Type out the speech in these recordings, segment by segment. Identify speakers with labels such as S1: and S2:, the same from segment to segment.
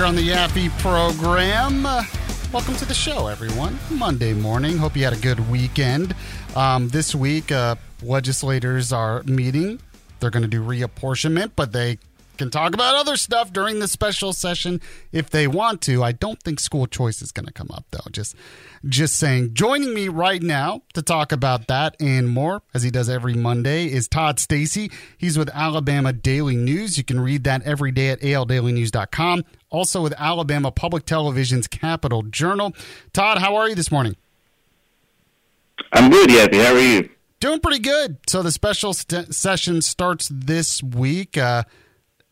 S1: Here on the Yaffee program. Welcome to the show, everyone. Monday morning. Hope you had a good weekend. Um, this week, uh, legislators are meeting. They're going to do reapportionment, but they can talk about other stuff during the special session if they want to. I don't think school choice is going to come up though. Just just saying. Joining me right now to talk about that and more as he does every Monday is Todd Stacy. He's with Alabama Daily News. You can read that every day at aldailynews.com. Also with Alabama Public Television's Capital Journal. Todd, how are you this morning?
S2: I'm good, Yappy. How are you?
S1: Doing pretty good. So the special st- session starts this week. Uh,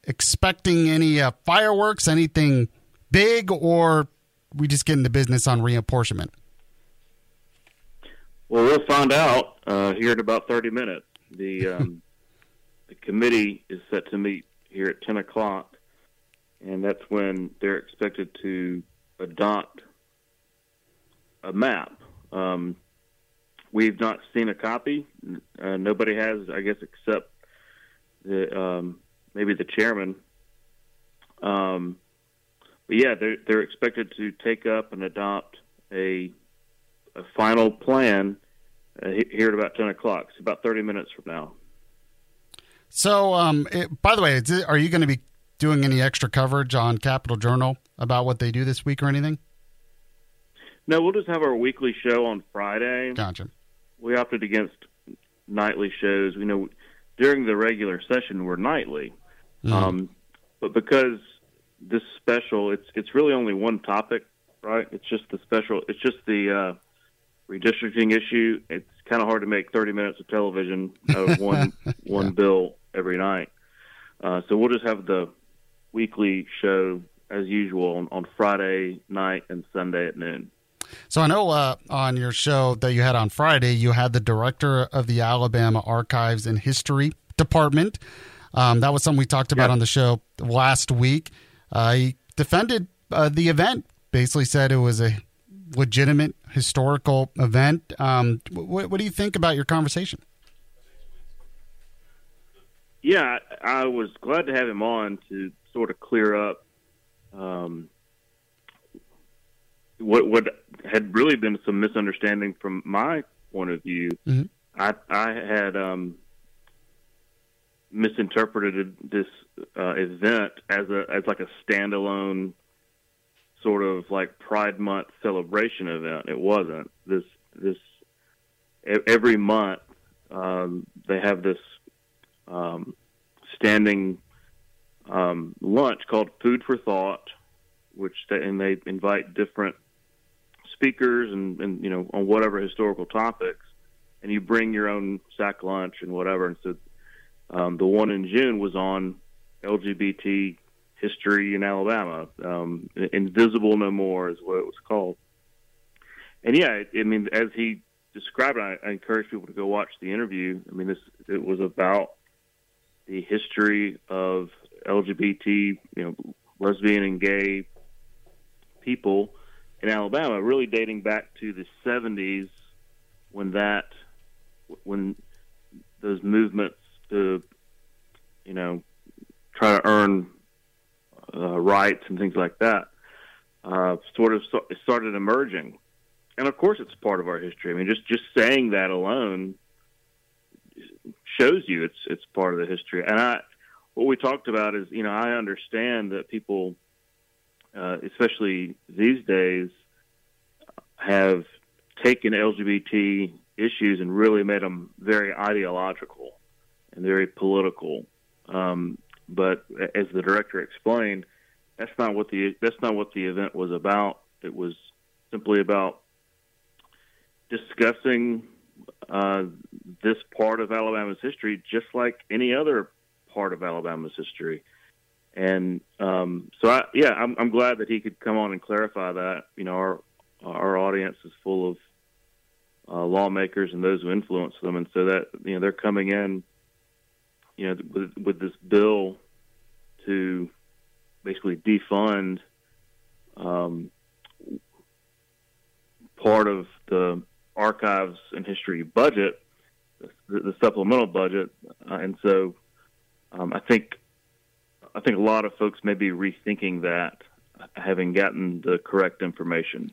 S1: expecting any uh, fireworks, anything big, or we just get into business on reapportionment?
S2: Well, we'll find out uh, here in about 30 minutes. The, um, the committee is set to meet here at 10 o'clock, and that's when they're expected to adopt a map. Um, we've not seen a copy. Uh, nobody has, I guess, except the um, maybe the chairman. Um, but yeah, they're they're expected to take up and adopt a a final plan uh, here at about ten o'clock. It's about thirty minutes from now.
S1: So, um, it, by the way, are you going to be doing any extra coverage on Capital Journal about what they do this week or anything?
S2: No, we'll just have our weekly show on Friday.
S1: Gotcha.
S2: We opted against nightly shows. We know during the regular session we're nightly, mm-hmm. um, but because this special, it's it's really only one topic, right? It's just the special. It's just the uh, redistricting issue. It's kind of hard to make thirty minutes of television out of one yeah. one bill every night. Uh, so we'll just have the weekly show as usual on, on Friday night and Sunday at noon.
S1: So I know uh, on your show that you had on Friday, you had the director of the Alabama Archives and History Department. Um, that was something we talked about on the show last week. Uh, he defended uh, the event, basically said it was a legitimate historical event. Um, what, what do you think about your conversation?
S2: Yeah, I was glad to have him on to sort of clear up um, what what had really been some misunderstanding from my point of view. Mm-hmm. I I had um, misinterpreted this uh, event as a as like a standalone sort of like Pride Month celebration event. It wasn't. This this every month um, they have this um, standing um, lunch called Food for Thought, which they, and they invite different speakers and, and you know on whatever historical topics, and you bring your own sack lunch and whatever. And so um, the one in June was on LGBT history in Alabama. Um, Invisible No More is what it was called. And yeah, I mean, as he described it, I, encourage people to go watch the interview. I mean, this it was about the history of LGBT, you know, lesbian and gay people in Alabama, really dating back to the 70s when that when those movements to you know try to earn uh, rights and things like that uh, sort of started emerging, and of course it's part of our history. I mean, just just saying that alone shows you it's it's part of the history. And I, what we talked about is, you know, I understand that people uh, especially these days, have taken LGBT issues and really made them very ideological and very political. Um, but as the director explained, that's not what the that's not what the event was about. It was simply about discussing uh, this part of Alabama's history just like any other part of Alabama's history. And um, so, I, yeah, I'm, I'm glad that he could come on and clarify that. You know, our our audience is full of uh, lawmakers and those who influence them, and so that you know they're coming in, you know, with, with this bill to basically defund um, part of the archives and history budget, the, the supplemental budget, uh, and so um, I think I think a lot of folks may be rethinking that, having gotten the correct information.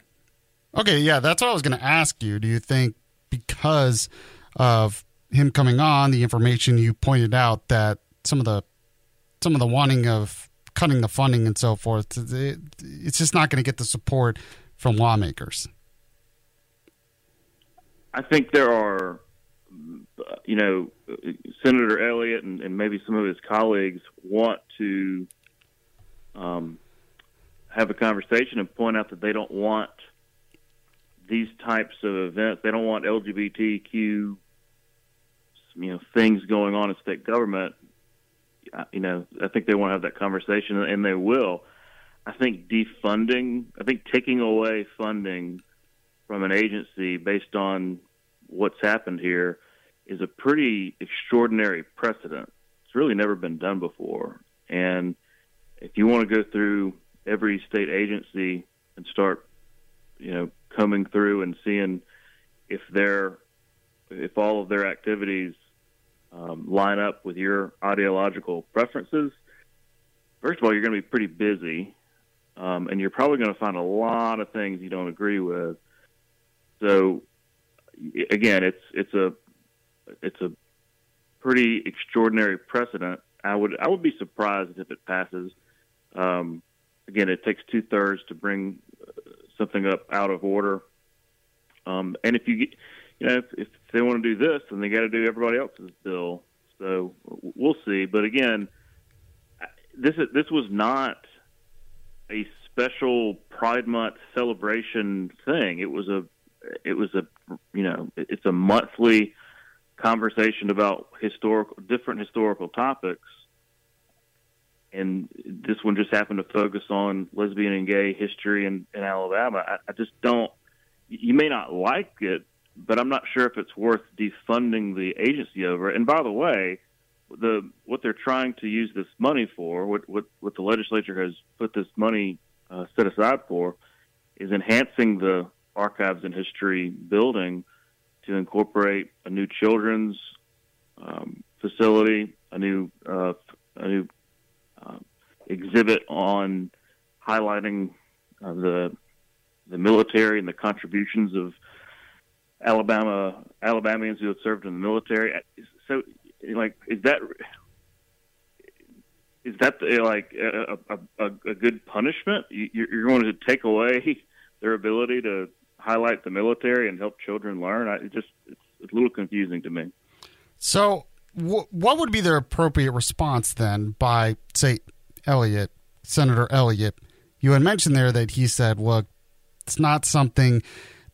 S1: Okay, yeah, that's what I was going to ask you. Do you think because of him coming on, the information you pointed out that some of the some of the wanting of cutting the funding and so forth, it, it's just not going to get the support from lawmakers.
S2: I think there are, you know, Senator Elliott and, and maybe some of his colleagues want to um, have a conversation and point out that they don't want these types of events. They don't want LGBTQ, you know, things going on in state government. You know, I think they want to have that conversation, and they will. I think defunding, I think taking away funding from an agency based on what's happened here is a pretty extraordinary precedent. It's really never been done before. And if you want to go through every state agency and start, you know, coming through and seeing if they're if all of their activities um, line up with your ideological preferences, first of all, you're going to be pretty busy, um, and you're probably going to find a lot of things you don't agree with. So, again, it's it's a it's a pretty extraordinary precedent. I would I would be surprised if it passes. Um, again, it takes two thirds to bring something up out of order. Um, and if you get, you know, if, if they want to do this, then they got to do everybody else's bill. So we'll see. But again, this this was not a special Pride Month celebration thing. It was a it was a you know it's a monthly conversation about historical different historical topics and this one just happened to focus on lesbian and gay history in, in Alabama. I, I just don't. You may not like it, but I'm not sure if it's worth defunding the agency over. And by the way, the what they're trying to use this money for, what what, what the legislature has put this money uh, set aside for, is enhancing the archives and history building to incorporate a new children's um, facility, a new uh, a new uh, exhibit on highlighting uh, the the military and the contributions of Alabama Alabamians who have served in the military. So, like, is that is that like a, a, a good punishment? You're going to take away their ability to highlight the military and help children learn? I, it just it's a little confusing to me.
S1: So, what would be the appropriate response then by, say, Elliott, Senator Elliott? You had mentioned there that he said, look, it's not something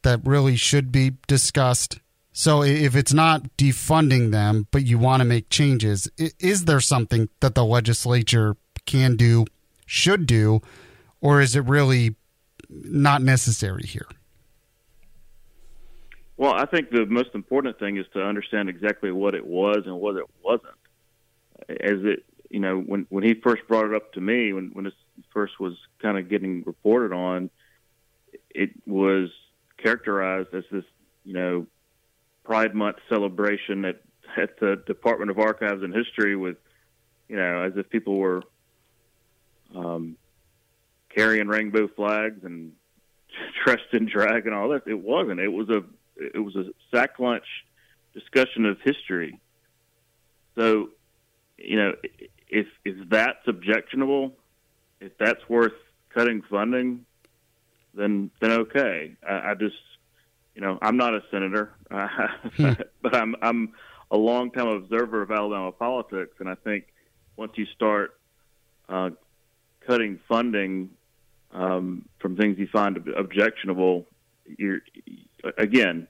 S1: that really should be discussed. So if it's not defunding them, but you want to make changes, is there something that the legislature can do, should do, or is it really not necessary here?
S2: Well, I think the most important thing is to understand exactly what it was and what it wasn't. As it, you know, when when he first brought it up to me, when when this first was kind of getting reported on, it was characterized as this, you know, Pride Month celebration at at the Department of Archives and History with, you know, as if people were um, carrying rainbow flags and dressed in drag and all that. It wasn't. It was a it was a sack lunch discussion of history. So, you know, if if that's objectionable, if that's worth cutting funding, then then okay. I, I just, you know, I'm not a senator, uh, but I'm I'm a long time observer of Alabama politics, and I think once you start uh, cutting funding um, from things you find objectionable, you're again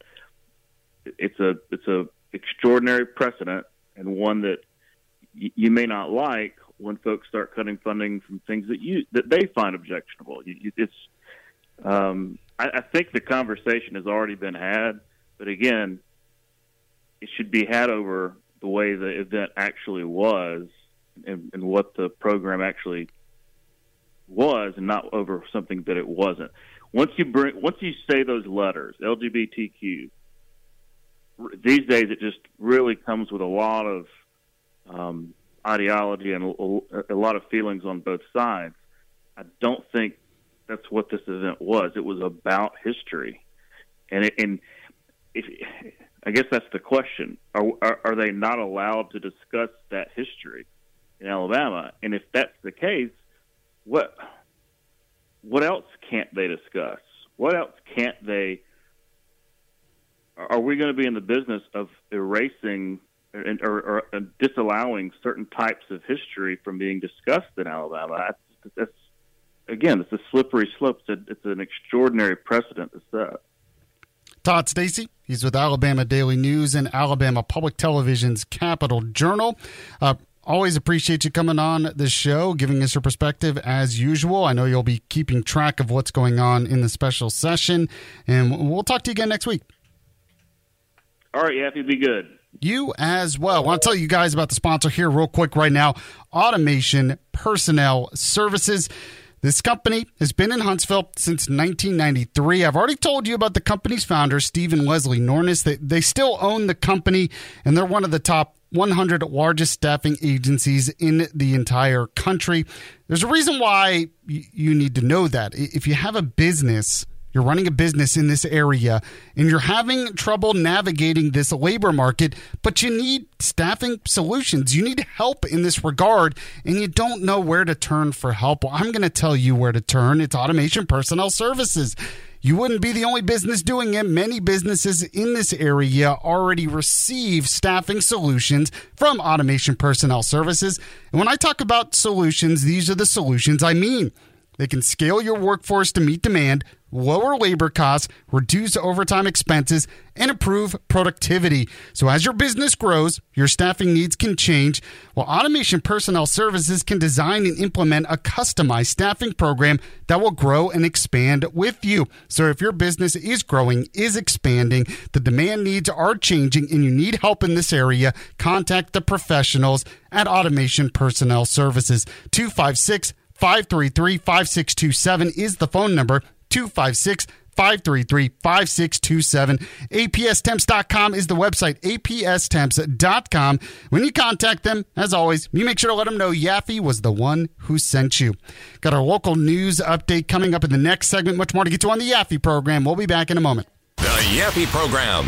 S2: it's a it's a extraordinary precedent and one that y- you may not like when folks start cutting funding from things that you that they find objectionable. You, you, it's um, I, I think the conversation has already been had, but again, it should be had over the way the event actually was and, and what the program actually was, and not over something that it wasn't. Once you bring, once you say those letters, LGBTQ, these days it just really comes with a lot of um, ideology and a, a lot of feelings on both sides. I don't think that's what this event was. It was about history, and it, and if, I guess that's the question: are, are are they not allowed to discuss that history in Alabama? And if that's the case, what what else can't they discuss? What else can't they? Are we going to be in the business of erasing or, or, or disallowing certain types of history from being discussed in Alabama? That's, that's again, it's a slippery slope. It's, a, it's an extraordinary precedent to set.
S1: Todd Stacy. He's with Alabama Daily News and Alabama Public Television's Capital Journal. Uh, always appreciate you coming on the show, giving us your perspective as usual. I know you'll be keeping track of what's going on in the special session, and we'll talk to you again next week.
S2: All right, yeah, it'd be good.
S1: You as well. I want to tell you guys about the sponsor here, real quick, right now Automation Personnel Services. This company has been in Huntsville since 1993. I've already told you about the company's founder, Stephen Leslie Nornis. They, they still own the company, and they're one of the top 100 largest staffing agencies in the entire country. There's a reason why you need to know that. If you have a business, you're running a business in this area and you're having trouble navigating this labor market, but you need staffing solutions. You need help in this regard and you don't know where to turn for help. Well, I'm going to tell you where to turn. It's Automation Personnel Services. You wouldn't be the only business doing it. Many businesses in this area already receive staffing solutions from Automation Personnel Services. And when I talk about solutions, these are the solutions I mean. They can scale your workforce to meet demand lower labor costs, reduce overtime expenses, and improve productivity. So, as your business grows, your staffing needs can change, while Automation Personnel Services can design and implement a customized staffing program that will grow and expand with you. So, if your business is growing, is expanding, the demand needs are changing, and you need help in this area, contact the professionals at Automation Personnel Services. 256 533 5627 is the phone number. 256 533 5627. APSTemps.com is the website. APSTemps.com. When you contact them, as always, you make sure to let them know Yaffee was the one who sent you. Got our local news update coming up in the next segment. Much more to get to on the Yaffee program. We'll be back in a moment.
S3: The Yaffee program.